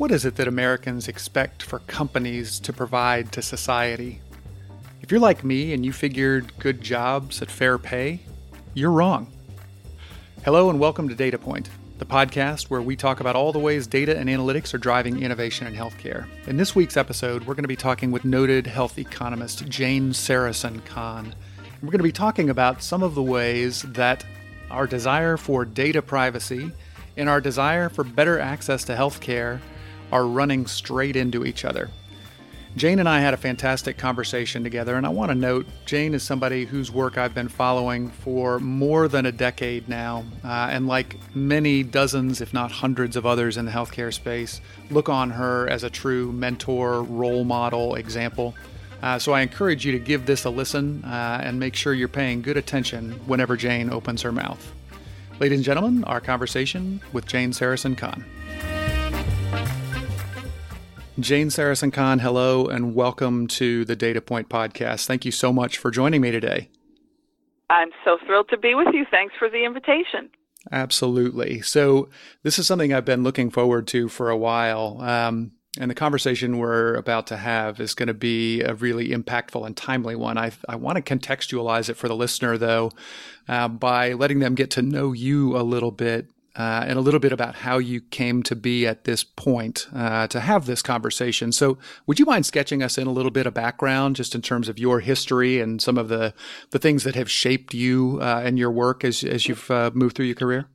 What is it that Americans expect for companies to provide to society? If you're like me and you figured good jobs at fair pay, you're wrong. Hello and welcome to Data Point, the podcast where we talk about all the ways data and analytics are driving innovation in healthcare. In this week's episode, we're going to be talking with noted health economist Jane Sarasohn-Kahn. We're going to be talking about some of the ways that our desire for data privacy and our desire for better access to healthcare are running straight into each other. Jane and I had a fantastic conversation together, and I want to note Jane is somebody whose work I've been following for more than a decade now, uh, and like many dozens, if not hundreds of others in the healthcare space, look on her as a true mentor, role model, example. Uh, so I encourage you to give this a listen uh, and make sure you're paying good attention whenever Jane opens her mouth. Ladies and gentlemen, our conversation with Jane Sarasohn-Kahn. Jane Sarasohn-Kahn, hello and welcome to the Data Point podcast. Thank you so much for joining me today. I'm so thrilled to be with you. Thanks for the invitation. Absolutely. So, this is something I've been looking forward to for a while. Um, and the conversation we're about to have is going to be a really impactful and timely one. I, I want to contextualize it for the listener, though, uh, by letting them get to know you a little bit uh, and a little bit about how you came to be at this point uh, to have this conversation. So, would you mind sketching us in a little bit of background, just in terms of your history and some of the the things that have shaped you uh, and your work as as you've uh, moved through your career?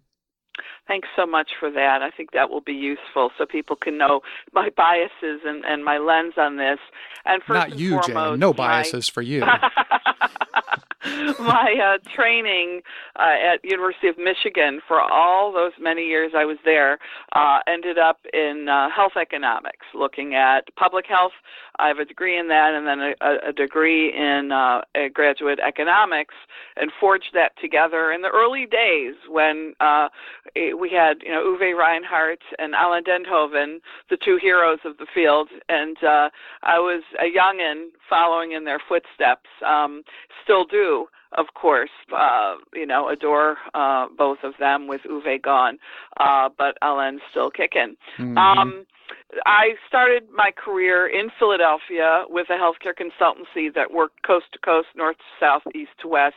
Thanks so much for that. I think that will be useful so people can know my biases and, and my lens on this. And first not you, foremost, Jane. No biases my... for you. my uh, training uh, at University of Michigan for all those many years I was there uh, ended up in uh, health economics, looking at public health. I have a degree in that, and then a, a degree in uh, graduate economics, and forged that together in the early days when uh, we had you know Uwe Reinhardt and Alain Enthoven, the two heroes of the field, and uh, I was a youngin following in their footsteps. Um, still do, of course. Uh, you know, adore uh, both of them with Uwe gone, uh, but Alain's still kicking. Mm-hmm. Um, I started my career in Philadelphia with a healthcare consultancy that worked coast to coast, north to south, east to west,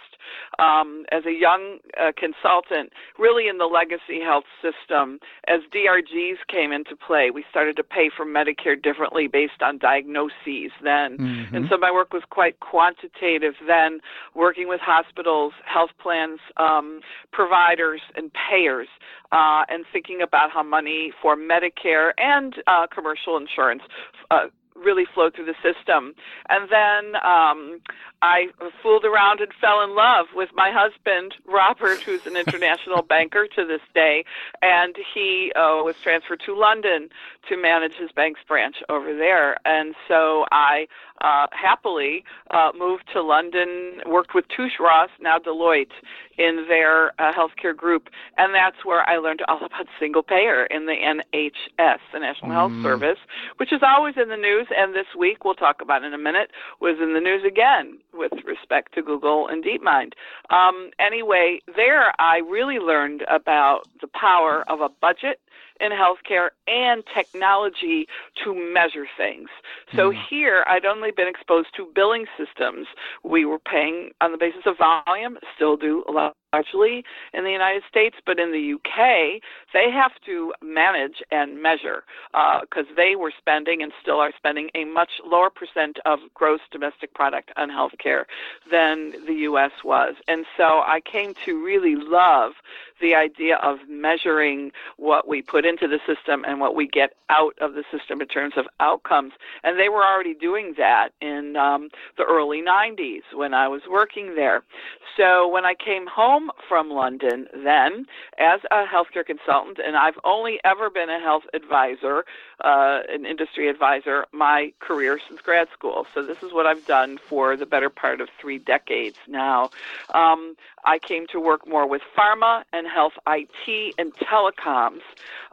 um, as a young uh, consultant, really in the legacy health system. As DRGs came into play, we started to pay for Medicare differently based on diagnoses then. Mm-hmm. And so my work was quite quantitative then, working with hospitals, health plans, um, providers, and payers, uh, and thinking about how money for Medicare and uh, commercial insurance uh, really flowed through the system. And then um, I fooled around and fell in love with my husband, Robert, who's an international banker to this day. And he uh, was transferred to London to manage his bank's branch over there. And so I uh, happily uh, moved to London, worked with Touche Ross, now Deloitte, in their uh, healthcare group. And that's where I learned all about single payer in the NHS, the National mm. Health Service, which is always in the news. And this week, we'll talk about in a minute, was in the news again with respect to Google and DeepMind. Um, anyway, there I really learned about the power of a budget in healthcare and technology to measure things. So mm. here, I'd only been exposed to billing systems. We were paying on the basis of volume, still do a lot largely in the United States, but in the UK, they have to manage and measure because uh, they were spending and still are spending a much lower percent of gross domestic product on healthcare than the US was. And so I came to really love the idea of measuring what we put into the system and what we get out of the system in terms of outcomes. And they were already doing that in um, the early 90s when I was working there. So when I came home from London then as a healthcare consultant, and I've only ever been a health advisor, uh, an industry advisor, my career since grad school. So this is what I've done for the better part of three decades now. Um, I came to work more with pharma and health IT and telecoms,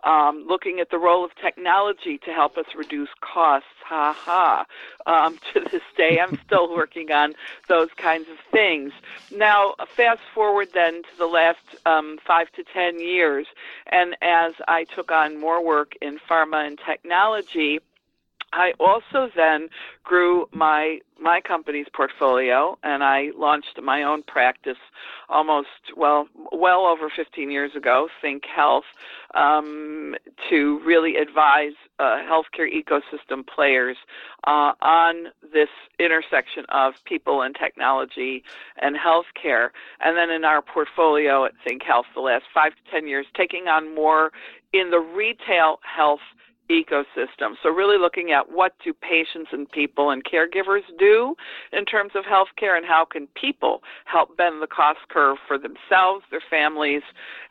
um, looking at the role of technology to help us reduce costs. Ha ha. Um, to this day, I'm still working on those kinds of things. Now, fast forward then to the last um, five to ten years, and as I took on more work in pharma and technology, I also then grew my my company's portfolio and I launched my own practice almost well well over 15 years ago, Think Health, um, to really advise uh, healthcare ecosystem players uh, on this intersection of people and technology and healthcare. And then in our portfolio at Think Health, the last five to ten years, taking on more in the retail health ecosystem. So really looking at what do patients and people and caregivers do in terms of healthcare and how can people help bend the cost curve for themselves, their families,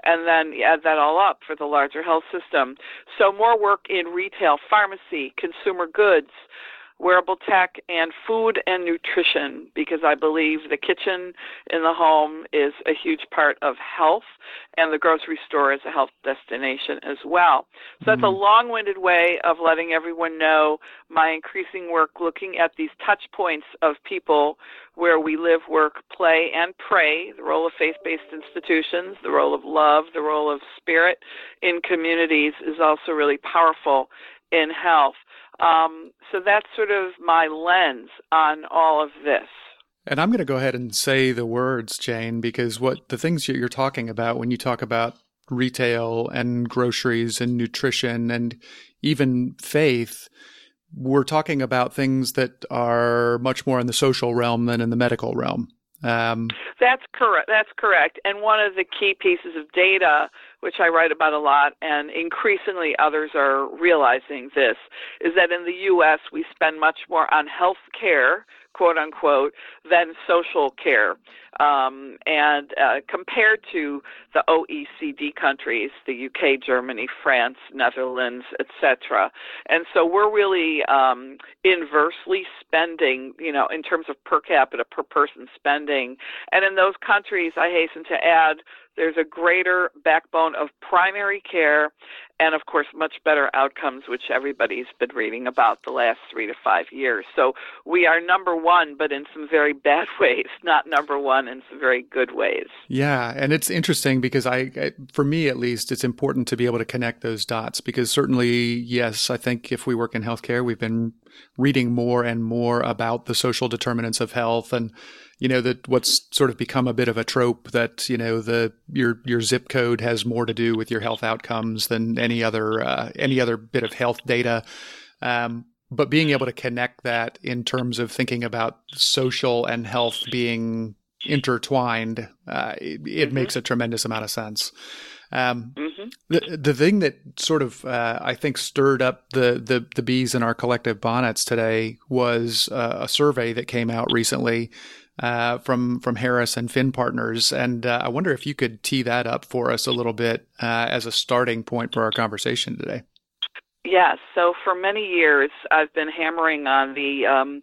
and then add that all up for the larger health system. So more work in retail, pharmacy, consumer goods, wearable tech, and food and nutrition because I believe the kitchen in the home is a huge part of health and the grocery store is a health destination as well. So that's mm-hmm. a long winded way of letting everyone know my increasing work looking at these touch points of people where we live, work, play, and pray, the role of faith based institutions, the role of love, the role of spirit in communities is also really powerful in health. Um, so that's sort of my lens on all of this. And I'm going to go ahead and say the words, Jane, because what the things you're talking about when you talk about retail and groceries and nutrition and even faith, we're talking about things that are much more in the social realm than in the medical realm. Um, that's correct. That's correct. And one of the key pieces of data, which I write about a lot, and increasingly others are realizing this, is that in the U.S. we spend much more on health care quote unquote, than social care. Um, and uh, compared to the OECD countries, the UK, Germany, France, Netherlands, etc. And so we're really um, inversely spending, you know, in terms of per capita, per person spending. And in those countries, I hasten to add, there's a greater backbone of primary care and, of course, much better outcomes, which everybody's been reading about the last three to five years. So we are number one, but in some very bad ways, not number one in some very good ways. Yeah. And it's interesting because I, for me at least, it's important to be able to connect those dots because certainly, yes, I think if we work in healthcare, we've been reading more and more about the social determinants of health and you know that what's sort of become a bit of a trope that you know the your your zip code has more to do with your health outcomes than any other uh, any other bit of health data. Um, but being able to connect that in terms of thinking about social and health being intertwined, uh, it, it mm-hmm. makes a tremendous amount of sense. Um, mm-hmm. the the thing that sort of uh, I think stirred up the, the the bees in our collective bonnets today was uh, a survey that came out recently uh, from from Harris and Finn Partners, and uh, I wonder if you could tee that up for us a little bit uh, as a starting point for our conversation today. Yes. So for many years, I've been hammering on the um,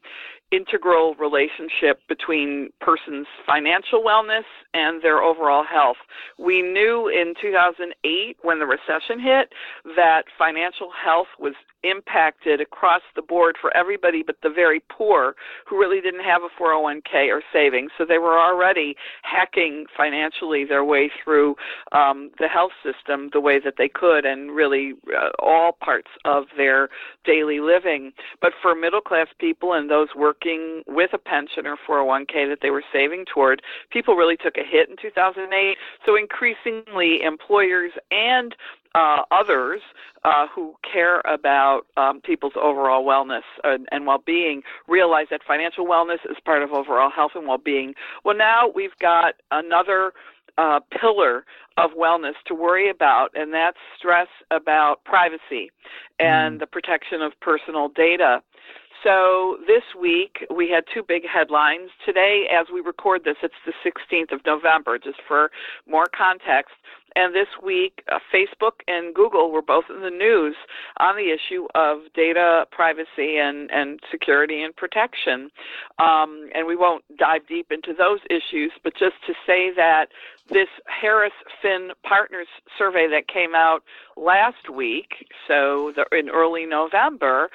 integral relationship between person's financial wellness and their overall health. We knew in 2008 when the recession hit that financial health was impacted across the board for everybody but the very poor who really didn't have a 401k or savings. So they were already hacking financially their way through um, the health system the way that they could and really uh, all parts of their daily living. But for middle class people and those working with a pension or 401k that they were saving toward, people really took a hit in 2008. So increasingly employers and uh, others uh, who care about um, people's overall wellness and, and well-being realize that financial wellness is part of overall health and well-being. Well, now we've got another uh, pillar of wellness to worry about, and that's stress about privacy and mm. the protection of personal data. So this week we had two big headlines. Today, as we record this, it's the 16th of November. Just for more context, And this week, uh, Facebook and Google were both in the news on the issue of data privacy and, and security and protection. Um, and we won't dive deep into those issues, but just to say that this Harris Finn Partners survey that came out last week, so the, in early November,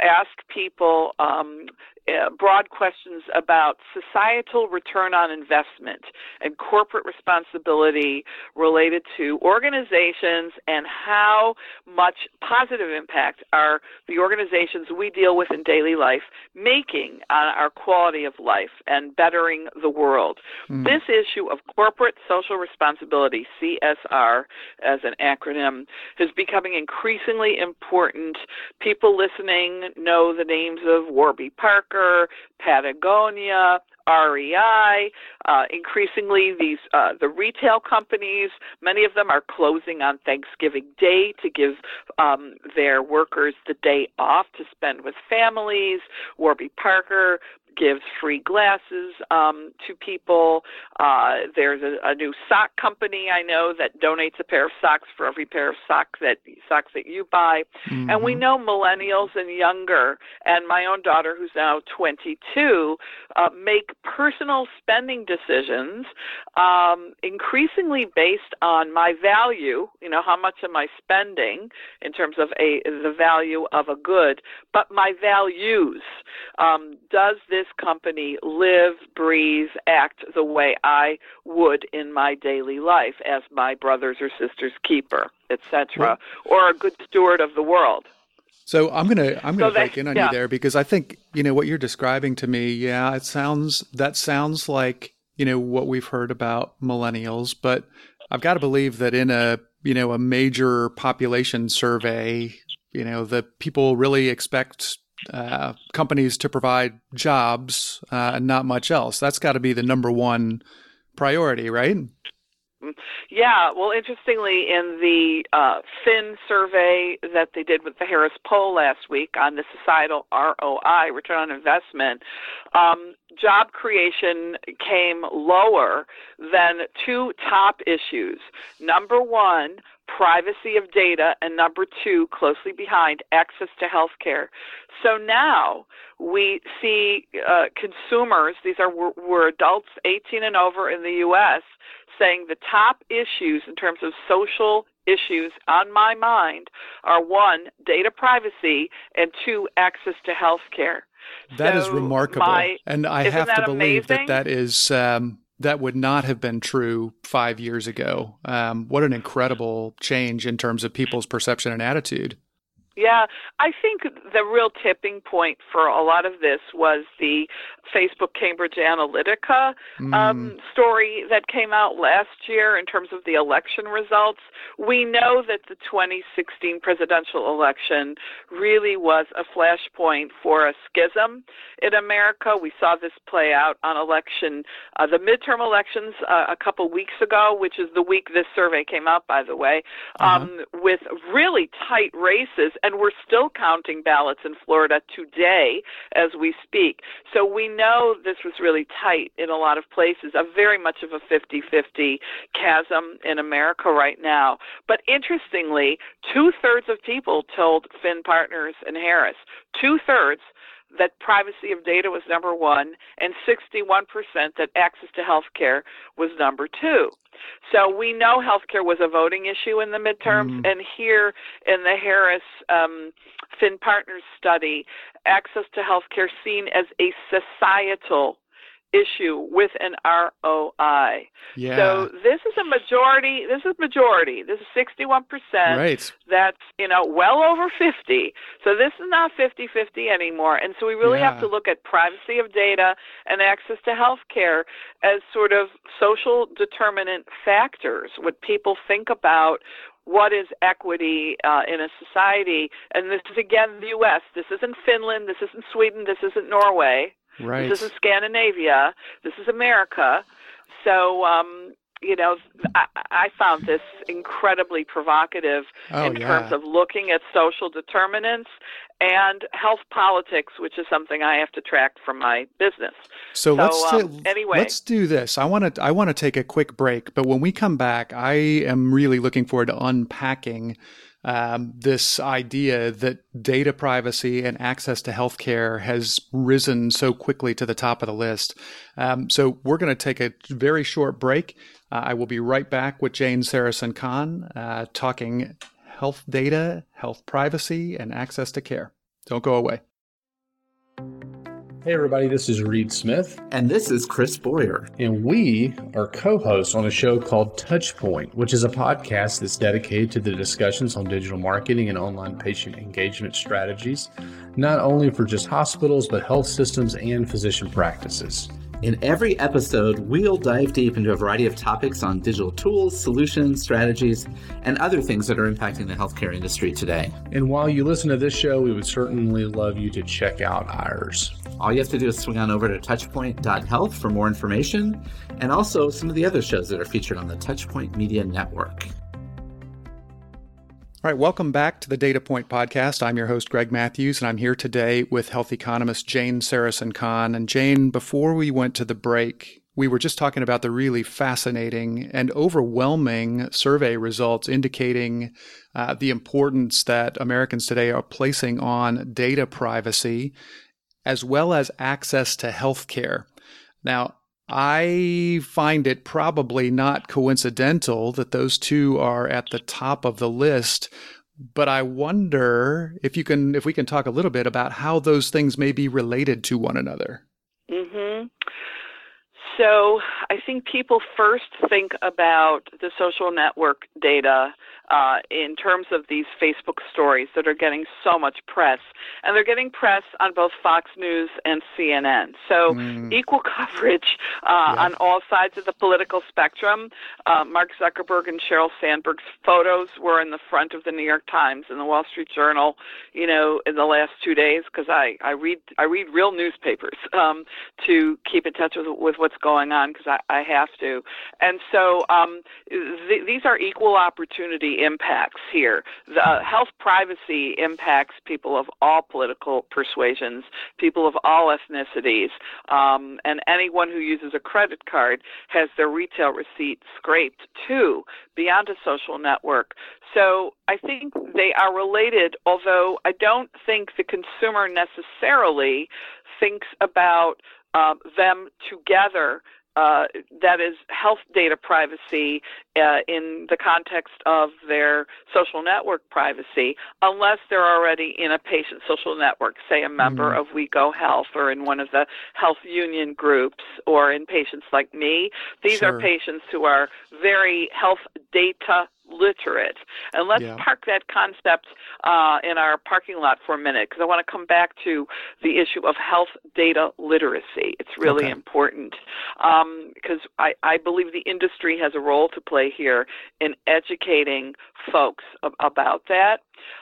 asked people um, uh, broad questions about societal return on investment and corporate responsibility related to organizations and how much positive impact are the organizations we deal with in daily life making on our quality of life and bettering the world. Mm. This issue of corporate social responsibility, CSR as an acronym, is becoming increasingly important. People listening know the names of Warby Parker Patagonia, REI. Uh, increasingly, these uh, the retail companies, many of them are closing on Thanksgiving Day to give um, their workers the day off to spend with families. Warby Parker gives free glasses um, to people. Uh, there's a, a, new sock company I know that donates a pair of socks for every pair of socks that socks that you buy. Mm-hmm. And we mm-hmm. know millennials and younger, and my own daughter, who's now 22, uh, make personal spending decisions um, increasingly based on my value. You know, how much am I spending in terms of a the value of a good, but my values. Um, does this this company live, breathe, act the way I would in my daily life as my brother's or sister's keeper, etc., or a good steward of the world. So I'm gonna I'm gonna so break in on yeah. you there because I think you know what you're describing to me. Yeah, it sounds that sounds like you know what we've heard about millennials, but I've got to believe that in a you know a major population survey, you know the people really expect uh, companies to provide jobs uh, and not much else. That's got to be the number one priority, right? Yeah, well, interestingly, in the uh, Finn survey that they did with the Harris poll last week on the societal ROI, return on investment, um, job creation came lower than two top issues. Number one, privacy of data, and number two, closely behind, access to health care. So now we see uh, consumers, these are were adults 18 and over in the U.S., saying the top issues in terms of social issues on my mind are one, data privacy, and two, access to health care. That so is remarkable. My, and I have to believe amazing? that that is. Um, that would not have been true five years ago. Um, what an incredible change in terms of people's perception and attitude. Yeah, I think the real tipping point for a lot of this was the Facebook Cambridge Analytica um, mm. story that came out last year in terms of the election results. We know that the 2016 presidential election really was a flashpoint for a schism in America. We saw this play out on election, uh, the midterm elections uh, a couple weeks ago, which is the week this survey came out, by the way, uh-huh. um, with really tight races and we're still counting ballots in Florida today as we speak. So we know this was really tight in a lot of places, a very much of a 50-50 chasm in America right now. But interestingly, two-thirds of people told Finn Partners and Harris, two-thirds that privacy of data was number one, and 61% that access to health care was number two. So we know healthcare was a voting issue in the midterms, mm. and here in the Harris um, Finn Partners study, access to healthcare seen as a societal issue with an ROI. Yeah. So this is a majority. This is majority. This is 61%. Right. That's, you know, well over 50. So this is not 50-50 anymore. And so we really yeah. have to look at privacy of data and access to health care as sort of social determinant factors, what people think about what is equity uh, in a society. And this is again the U.S. This isn't Finland. This isn't Sweden. This isn't Norway. Right. This isn't Scandinavia. This is America. So, um, you know, I, I found this incredibly provocative oh, in yeah. terms of looking at social determinants and health politics, which is something I have to track from my business. So, so let's um, anyway. Let's do this. I want to I want to take a quick break, but when we come back, I am really looking forward to unpacking um, this idea that data privacy and access to healthcare has risen so quickly to the top of the list. Um, so we're going to take a very short break. Uh, I will be right back with Jane Sarasohn-Kahn uh, talking health data, health privacy, and access to care. Don't go away. Hey, everybody, this is Reed Smith. And this is Chris Boyer. And we are co hosts on a show called Touchpoint, which is a podcast that's dedicated to the discussions on digital marketing and online patient engagement strategies, not only for just hospitals, but health systems and physician practices. In every episode, we'll dive deep into a variety of topics on digital tools, solutions, strategies, and other things that are impacting the healthcare industry today. And while you listen to this show, we would certainly love you to check out ours. All you have to do is swing on over to touchpoint.health for more information and also some of the other shows that are featured on the Touchpoint Media Network. All right, welcome back to the Data Point podcast. I'm your host, Greg Matthews, and I'm here today with health economist Jane Sarasohn-Kahn. And Jane, before we went to the break, we were just talking about the really fascinating and overwhelming survey results indicating uh, the importance that Americans today are placing on data privacy as well as access to health care. Now, I find it probably not coincidental that those two are at the top of the list, but I wonder if you can if we can talk a little bit about how those things may be related to one another. Mhm. So, I think people first think about the social network data uh, in terms of these Facebook stories that are getting so much press. And they're getting press on both Fox News and CNN. So mm. equal coverage uh, yeah. on all sides of the political spectrum. Uh, Mark Zuckerberg and Sheryl Sandberg's photos were in the front of the New York Times and the Wall Street Journal, you know, in the last two days because I, I read I read real newspapers um, to keep in touch with, with what's going on because I, I have to. And so um, th- these are equal opportunity impacts here. The uh, health privacy impacts people of all political persuasions, people of all ethnicities, um, and anyone who uses a credit card has their retail receipt scraped too, beyond a social network. So I think they are related, although I don't think the consumer necessarily thinks about um, them together uh, that is health data privacy uh, in the context of their social network privacy, unless they're already in a patient social network, say a member mm-hmm. of WEGO Health or in one of the health union groups or in PatientsLikeMe. These sure. are patients who are very health data literate. And let's yeah. park that concept uh, in our parking lot for a minute because I want to come back to the issue of health data literacy. It's really okay. important because um, I, I believe the industry has a role to play here in educating folks ab- about that.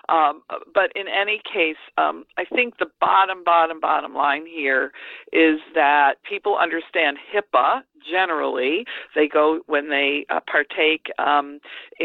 Um, but in any case, um, I think the bottom, bottom, bottom line here is that people understand HIPAA generally. They go when they uh, partake um,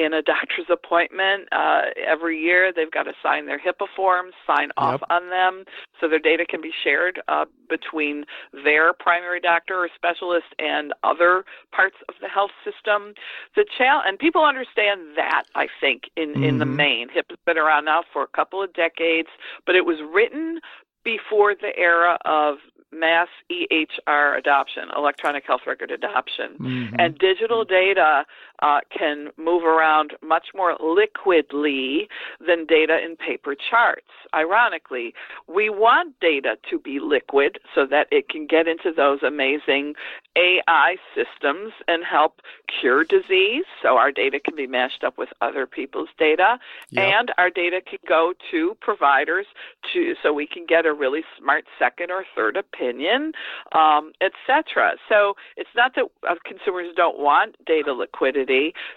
in a doctor's appointment uh, every year. They've got to sign their HIPAA forms, sign off yep. on them, so their data can be shared uh, between their primary doctor or specialist and other parts of the health system. The challenge, and people understand that. I think in mm-hmm. in the mm-hmm. main, HIPAA's been around now for a couple of decades, but it was written before the era of mass EHR adoption, electronic health record adoption. Mm-hmm. And digital data uh, can move around much more liquidly than data in paper charts. Ironically, we want data to be liquid so that it can get into those amazing AI systems and help cure disease. So our data can be mashed up with other people's data, yep. and our data can go to providers to so we can get a really smart second or third opinion, um, etc. So it's not that uh, consumers don't want data liquidity.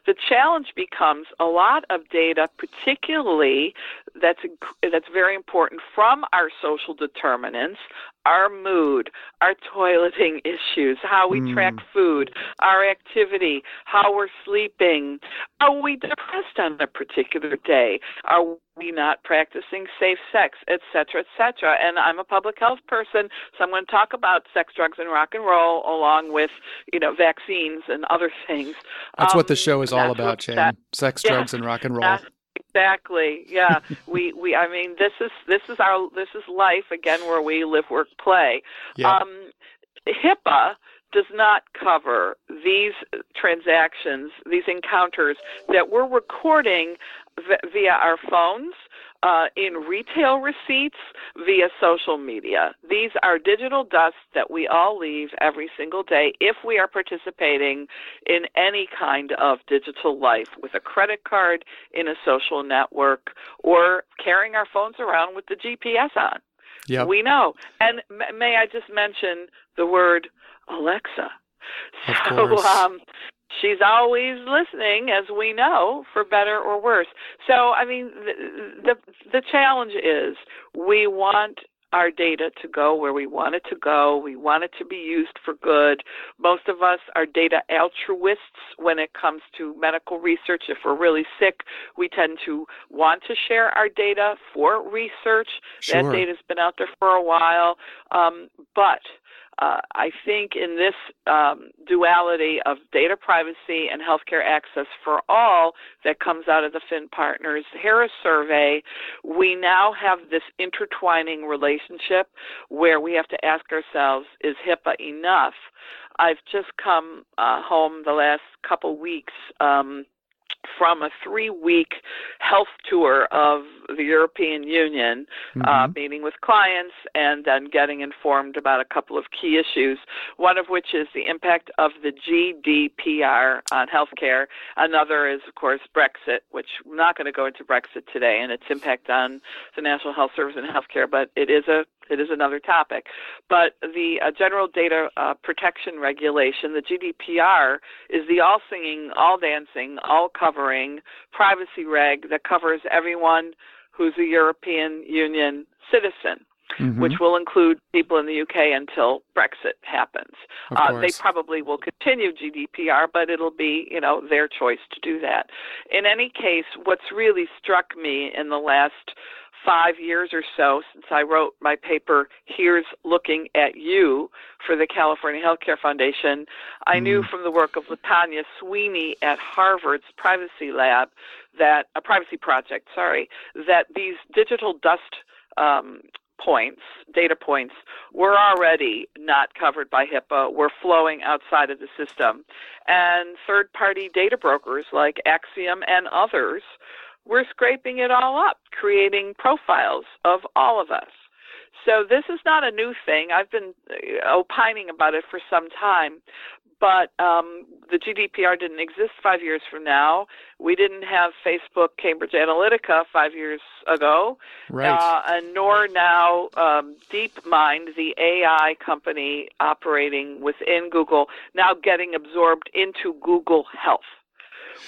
The challenge becomes a lot of data, particularly that's that's very important from our social determinants our mood, our toileting issues, how we mm. track food, our activity, how we're sleeping. Are we depressed on a particular day? Are we not practicing safe sex, etc., etc.? And I'm a public health person, so I'm going to talk about sex, drugs, and rock and roll along with, you know, vaccines and other things. That's um, what the show is all about, Jane. Sex, yeah, drugs, and rock and roll. Exactly. Yeah. we we I mean this is this is our this is life again where we live work play. Yeah. Um HIPAA does not cover these transactions, these encounters that we're recording via our phones uh, in retail receipts via social media. These are digital dust that we all leave every single day if we are participating in any kind of digital life with a credit card, in a social network, or carrying our phones around with the GPS on. Yep. We know. And may I just mention the word Alexa? so um, she's always listening, as we know, for better or worse. So, I mean, the, the, the challenge is we want our data to go where we want it to go. We want it to be used for good. Most of us are data altruists when it comes to medical research. If we're really sick, we tend to want to share our data for research. Sure. That data's been out there for a while. Um, but uh, I think in this um, duality of data privacy and healthcare access for all that comes out of the Finn Partners Harris survey, we now have this intertwining relationship where we have to ask ourselves, is HIPAA enough? I've just come uh, home the last couple weeks um, from a three week health tour of the European Union, uh, mm-hmm. uh, meeting with clients and then getting informed about a couple of key issues, one of which is the impact of the GDPR on healthcare. Another is, of course, Brexit, which I'm not going to go into Brexit today and its impact on the National Health Service and healthcare, but it is a it is another topic. But the uh, General Data uh, Protection Regulation, the GDPR, is the all singing, all dancing, all covering privacy reg that covers everyone who's a European Union citizen. Mm-hmm. Which will include people in the UK until Brexit happens. Uh, they probably will continue GDPR, but it'll be, you know, their choice to do that. In any case, what's really struck me in the last five years or so since I wrote my paper, Here's Looking at You, for the California Healthcare Foundation, I mm. knew from the work of Latanya Sweeney at Harvard's Privacy Lab that, a privacy project, sorry, that these digital dust um, points, data points, were already not covered by HIPAA, were flowing outside of the system. And third party data brokers like Acxiom and others we're scraping it all up, creating profiles of all of us. So this is not a new thing. I've been uh, opining about it for some time, but um, the GDPR didn't exist five years from now. We didn't have Facebook Cambridge Analytica five years ago, right. uh, and nor now um, DeepMind, the AI company operating within Google, now getting absorbed into Google Health,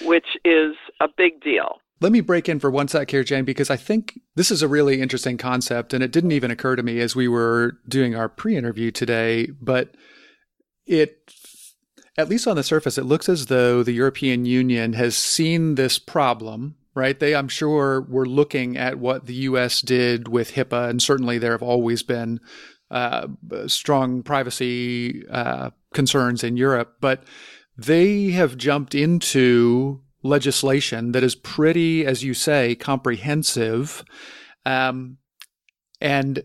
which is a big deal. Let me break in for one sec here, Jane, because I think this is a really interesting concept, and it didn't even occur to me as we were doing our pre-interview today. But it, at least on the surface, it looks as though the European Union has seen this problem. Right? They, I'm sure, were looking at what the U.S. did with HIPAA, and certainly there have always been uh, strong privacy uh, concerns in Europe, but they have jumped into legislation that is pretty, as you say, comprehensive. Um, and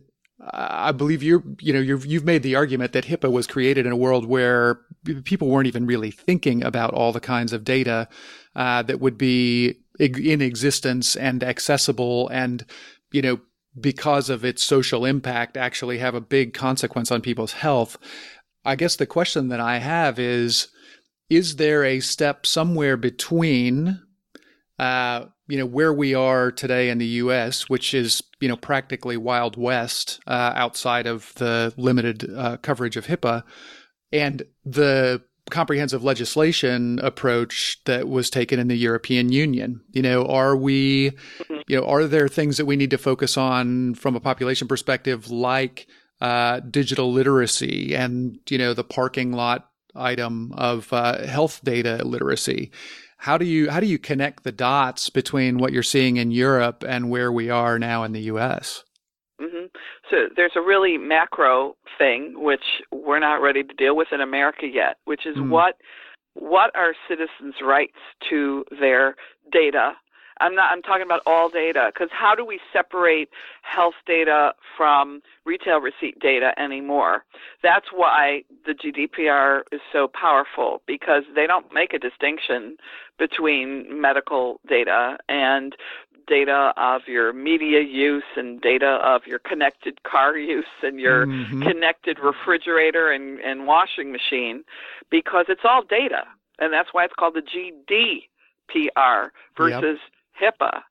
I believe you're, you know, you've, you've made the argument that HIPAA was created in a world where people weren't even really thinking about all the kinds of data uh, that would be in existence and accessible and, you know, because of its social impact, actually have a big consequence on people's health. I guess the question that I have is, is there a step somewhere between uh, you know where we are today in the U.S., which is you know practically wild west uh, outside of the limited uh, coverage of HIPAA, and the comprehensive legislation approach that was taken in the European Union. You know, are we, mm-hmm. you know, are there things that we need to focus on from a population perspective, like uh, digital literacy and you know the parking lot item of uh, health data literacy. How do you how do you connect the dots between what you're seeing in Europe and where we are now in the U.S.? Mm-hmm. So there's a really macro thing which we're not ready to deal with in America yet, which is mm. what what are citizens' rights to their data I'm not. I'm talking about all data because how do we separate health data from retail receipt data anymore? That's why the GDPR is so powerful because they don't make a distinction between medical data and data of your media use and data of your connected car use and your mm-hmm. connected refrigerator and, and washing machine because it's all data. And that's why it's called the GDPR versus yep HIPAA.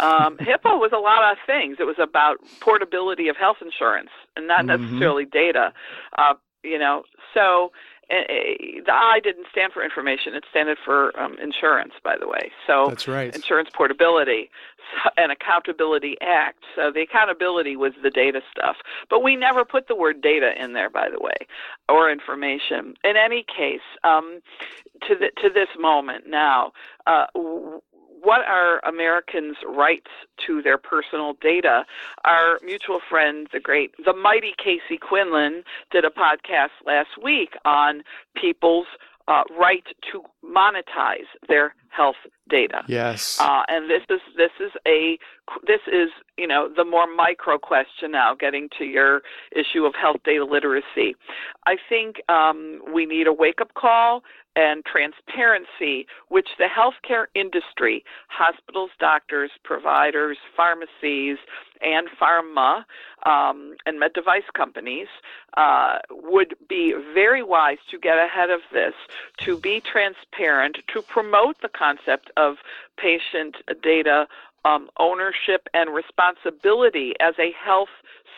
Um, HIPAA was a lot of things. It was about portability of health insurance and not mm-hmm. necessarily data. Uh, you know, so uh, the I didn't stand for information; it stood for um, insurance, by the way. So that's right. Insurance portability and accountability act. So the accountability was the data stuff, but we never put the word data in there, by the way, or information. In any case, um, to the, to this moment now. Uh, what are Americans' rights to their personal data? Our mutual friend, the great, the mighty Casey Quinlan, did a podcast last week on people's uh, right to monetize their health data. Yes. Uh, and this is this is a this is you know the more micro question now, getting to your issue of health data literacy. I think um, we need a wake up call and transparency, which the healthcare industry, hospitals, doctors, providers, pharmacies, and pharma um, and med device companies uh, would be very wise to get ahead of this, to be transparent, to promote the concept of patient data um, ownership and responsibility as a health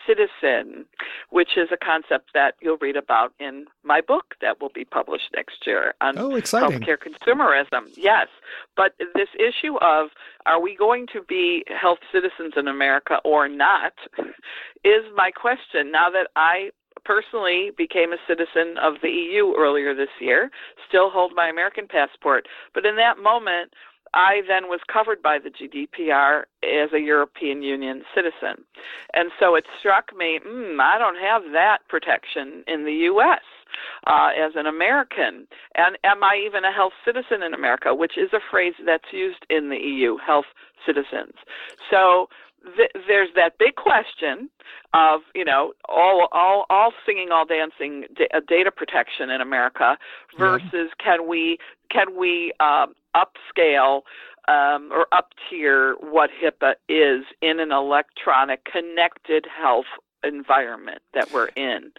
citizen, which is a concept that you'll read about in my book that will be published next year on oh, exciting. healthcare consumerism. Yes, but this issue of are we going to be health citizens in America or not is my question. Now that I personally became a citizen of the EU earlier this year, still hold my American passport, but in that moment I then was covered by the GDPR as a European Union citizen. And so it struck me, mm, I don't have that protection in the U.S. Uh, as an American. And am I even a health citizen in America, which is a phrase that's used in the EU, health citizens. So th- there's that big question of you know all all all singing all dancing d- uh, data protection in America versus yeah. can we can we um, upscale um, or up tier what HIPAA is in an electronic connected health environment that we're in,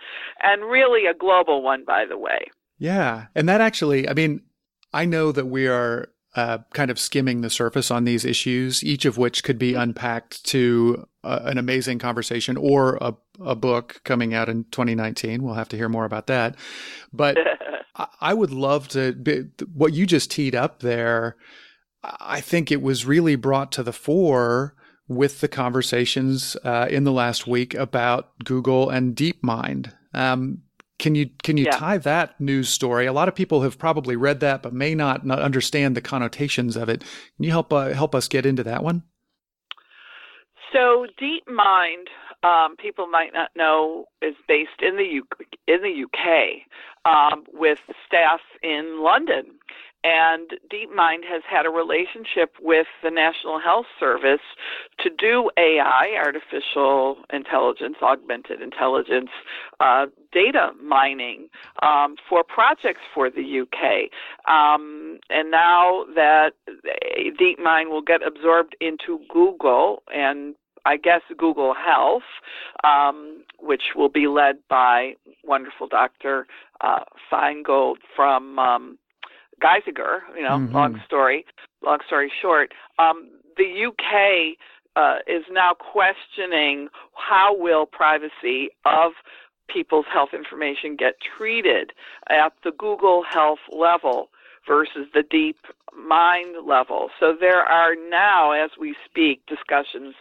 and really a global one, by the way. Yeah, and that actually, I mean, I know that we are uh, kind of skimming the surface on these issues, each of which could be unpacked to uh, an amazing conversation or a, a book coming out in 2019. We'll have to hear more about that. But I would love to, be, what you just teed up there, I think it was really brought to the fore with the conversations uh, in the last week about Google and DeepMind. Um, can you can you yeah. tie that news story? A lot of people have probably read that, but may not, not understand the connotations of it. Can you help uh, help us get into that one? So, DeepMind, um, people might not know, is based in the U- in the UK um, with staff in London. And DeepMind has had a relationship with the National Health Service to do AI, artificial intelligence, augmented intelligence, uh, data mining um, for projects for the UK. Um, and now that DeepMind will get absorbed into Google and I guess Google Health, um, which will be led by wonderful Dr. Uh, Feinberg from Geisinger, you know, mm-hmm. long story, long story short, um, the UK uh, is now questioning how will privacy of people's health information get treated at the Google Health level versus the deep mind level. So there are now, as we speak, discussions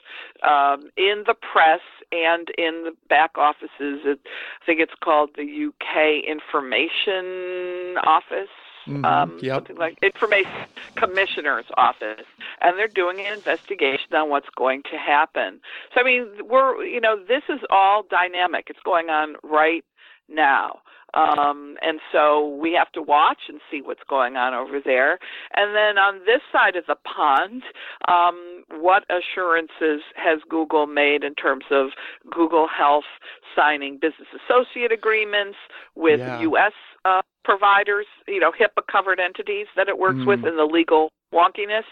um, in the press and in the back offices. It, I think it's called the UK Information Office. Mhm, Um, yep. something like information commissioner's office and they're doing an investigation on what's going to happen so i mean we're you know this is all dynamic it's going on right now um, and so we have to watch and see what's going on over there. And then on this side of the pond, um, what assurances has Google made in terms of Google Health signing business associate agreements with Yeah. U.S. Uh, providers, you know, HIPAA covered entities that it works with Mm. in the legal wonkiness.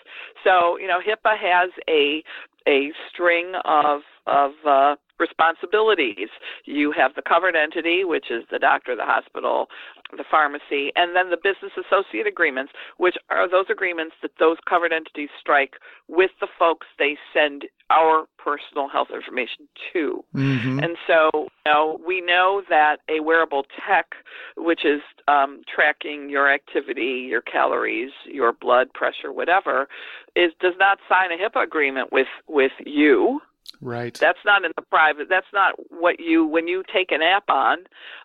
So, you know, HIPAA has a a string of of uh, responsibilities. You have the covered entity, which is the doctor, the hospital, the pharmacy, and then the business associate agreements, which are those agreements that those covered entities strike with the folks they send our personal health information to. Mhm. And so, know, we know that a wearable tech, which is um, tracking your activity, your calories, your blood pressure, whatever, is does not sign a HIPAA agreement with with you. Right. That's not in the private. That's not what you when you take an app on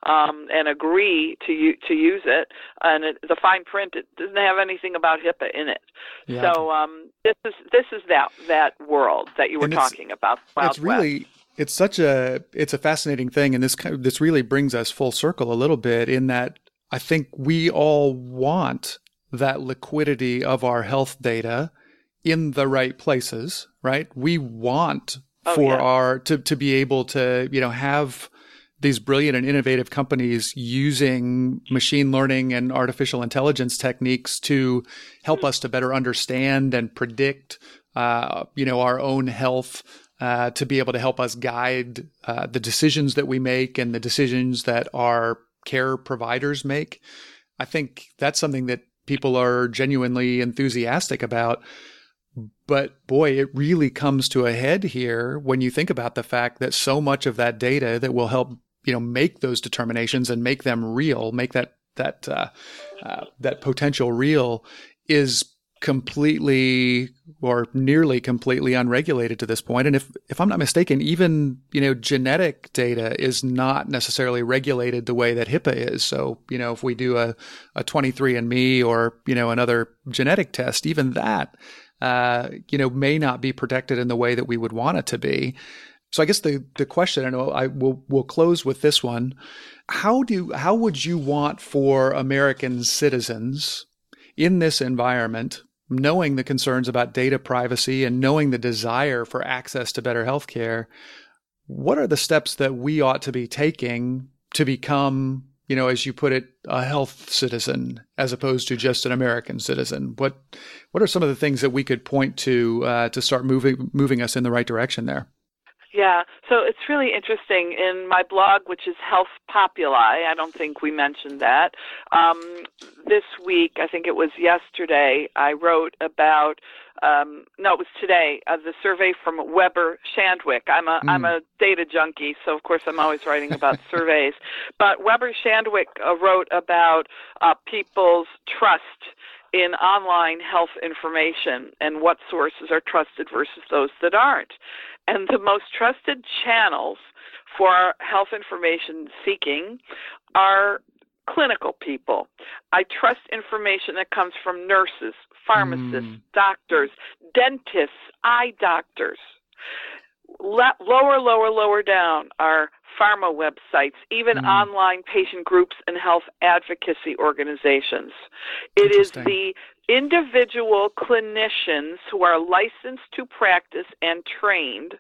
um, and agree to you to use it. And it, the fine print it doesn't have anything about HIPAA in it. Yeah. So um, this is this is that that world that you were talking about. Wild it's really it's such a it's a fascinating thing and this kind of, this really brings us full circle a little bit in that I think we all want that liquidity of our health data in the right places, right? We want Oh, for yeah. our to to be able to, you know, have these brilliant and innovative companies using machine learning and artificial intelligence techniques to help us to better understand and predict, uh, you know, our own health, uh, to be able to help us guide uh, the decisions that we make and the decisions that our care providers make. I think that's something that people are genuinely enthusiastic about. But boy, it really comes to a head here when you think about the fact that so much of that data that will help you know make those determinations and make them real, make that that uh, uh, that potential real, is completely or nearly completely unregulated to this point. And if if I'm not mistaken, even you know genetic data is not necessarily regulated the way that HIPAA is. So you know if we do a a 23andMe or you know another genetic test, even that uh, you know, may not be protected in the way that we would want it to be. So I guess the the question, I I will will close with this one. How do how would you want for American citizens in this environment, knowing the concerns about data privacy and knowing the desire for access to better healthcare, what are the steps that we ought to be taking to become you know, as you put it, a health citizen as opposed to just an American citizen? What what are some of the things that we could point to uh, to start moving moving us in the right direction there? Yeah, so it's really interesting. In my blog, which is Health Populi, I don't think we mentioned that. Um, this week, I think it was yesterday, I wrote about. Um, no, it was today. Uh, the survey from Weber Shandwick. I'm a am a data junkie, so of course I'm always writing about surveys. But Weber Shandwick uh, wrote about uh, people's trust in online health information and what sources are trusted versus those that aren't. And the most trusted channels for health information seeking are clinical people. I trust information that comes from nurses, pharmacists, Mm. doctors, dentists, eye doctors. Lower, lower, lower down are pharma websites, even Mm. online patient groups and health advocacy organizations. It is the individual clinicians who are licensed to practice and trained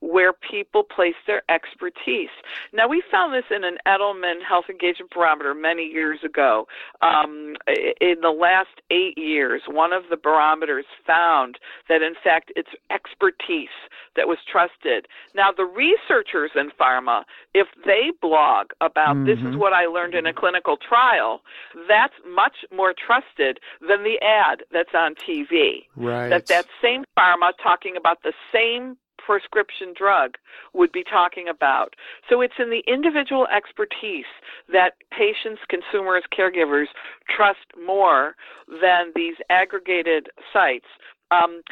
where people place their expertise. Now, we found this in an Edelman Health Engagement Barometer many years ago. Um, in the last eight years, one of the barometers found that, in fact, it's expertise that was trusted. Now, the researchers in pharma, if they blog about this is Mhm. what I learned in a clinical trial, that's much more trusted than the ad that's on TV Right. that that same pharma talking about the same prescription drug would be talking about. So it's in the individual expertise that patients, consumers, caregivers trust more than these aggregated sites um,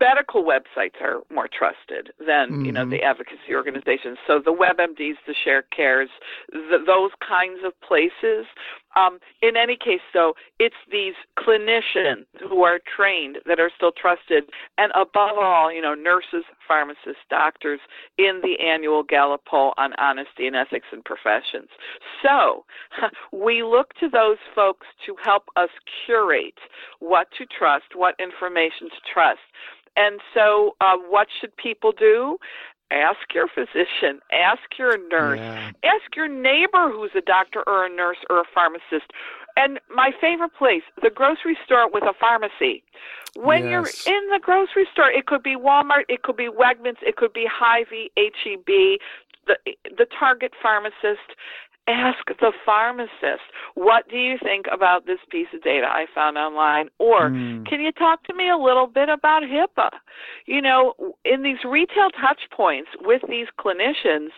medical websites are more trusted than mm-hmm. you know the mm-hmm. advocacy organizations. So the WebMDs, the ShareCares, the, those kinds of places. Um, in any case, though, it's these clinicians who are trained that are still trusted, and above all, you know, nurses, pharmacists, doctors in the annual Gallup poll on honesty and ethics in professions. So we look to those folks to help us curate what to trust, what information to trust. And so, uh, what should people do? Ask your physician, ask your nurse, yeah. ask your neighbor who's a doctor or a nurse or a pharmacist. And my favorite place, the grocery store with a pharmacy. When yes. you're in the grocery store, it could be Walmart, it could be Wegmans, it could be Hy-Vee, HEB, the the Target pharmacist ask the pharmacist, what do you think about this piece of data I found online? Or mm. can you talk to me a little bit about HIPAA? You know, in these retail touch points with these clinicians,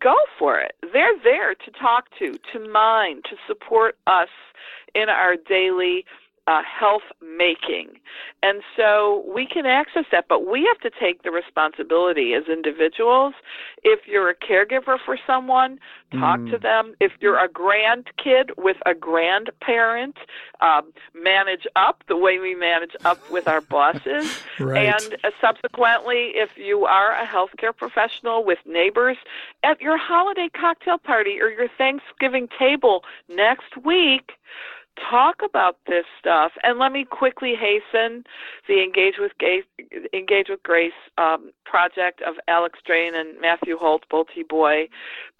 go for it. They're there to talk to, to mine, to support us in our daily uh, health making. And so we can access that, but we have to take the responsibility as individuals. If you're a caregiver for someone, talk mm. to them. If you're a grandkid with a grandparent, um, manage up the way we manage up with our bosses. right. And uh, subsequently, if you are a healthcare professional with neighbors, at your holiday cocktail party or your Thanksgiving table next week, talk about this stuff. And let me quickly hasten the Engage with Grace, Engage with Grace um, project of Alex Drane and Matthew Holt, Bolte Boy.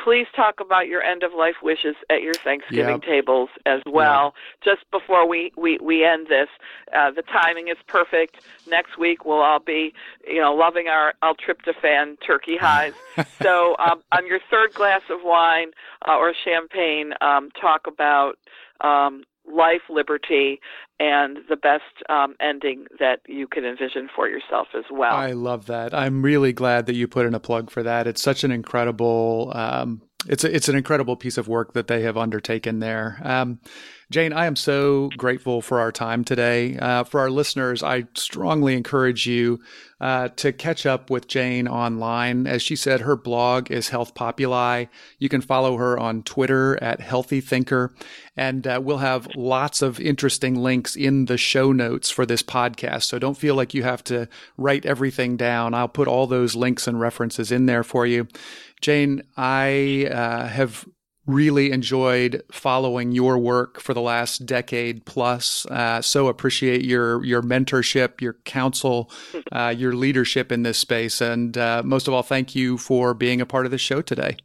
Please talk about your end of life wishes at your Thanksgiving yep. tables as well. Yep. Just before we, we, we end this, uh, the timing is perfect. Next week we'll all be, you know, loving our L-tryptophan turkey highs. so um, on your third glass of wine uh, or champagne, um, talk about um, life, liberty, and the best um, ending that you can envision for yourself as well. I love that. I'm really glad that you put in a plug for that. It's such an incredible. Um, it's a, it's an incredible piece of work that they have undertaken there. Um, Jane, I am so grateful for our time today. Uh, for our listeners, I strongly encourage you uh, to catch up with Jane online. As she said, her blog is Health Populi. You can follow her on Twitter at Healthy Thinker, and uh, we'll have lots of interesting links in the show notes for this podcast. So don't feel like you have to write everything down. I'll put all those links and references in there for you. Jane, I uh, have really enjoyed following your work for the last decade plus. Uh, so appreciate your your mentorship, your counsel, uh, your leadership in this space, and uh, most of all, thank you for being a part of the show today.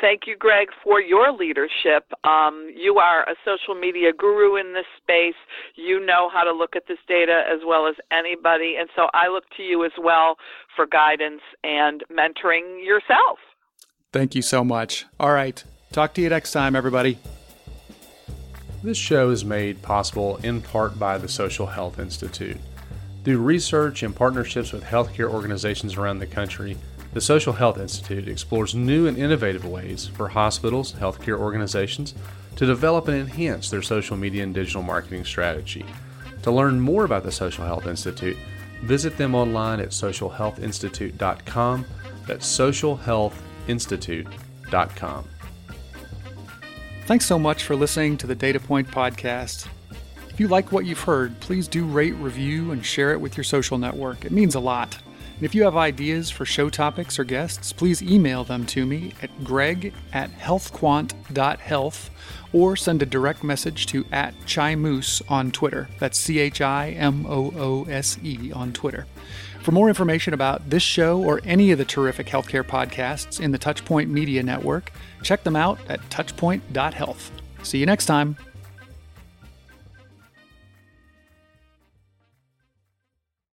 Thank you, Greg, for your leadership. Um, you are a social media guru in this space. You know how to look at this data as well as anybody, and so I look to you as well for guidance and mentoring yourself. Thank you so much. All right. Talk to you next time, everybody. This show is made possible in part by the Social Health Institute. Through research and partnerships with healthcare organizations around the country, the Social Health Institute explores new and innovative ways for hospitals, healthcare organizations to develop and enhance their social media and digital marketing strategy. To learn more about the Social Health Institute, visit them online at socialhealthinstitute.com. That's Social Health institute.com. Thanks so much for listening to the Data Point Podcast. If you like what you've heard, please do rate, review, and share it with your social network. It means a lot. And if you have ideas for show topics or guests, please email them to me at greg at healthquant.health or send a direct message to at Chimoose on Twitter. That's C H I M O O S E on Twitter. For more information about this show or any of the terrific healthcare podcasts in the Touchpoint Media Network, check them out at touchpoint.health. See you next time.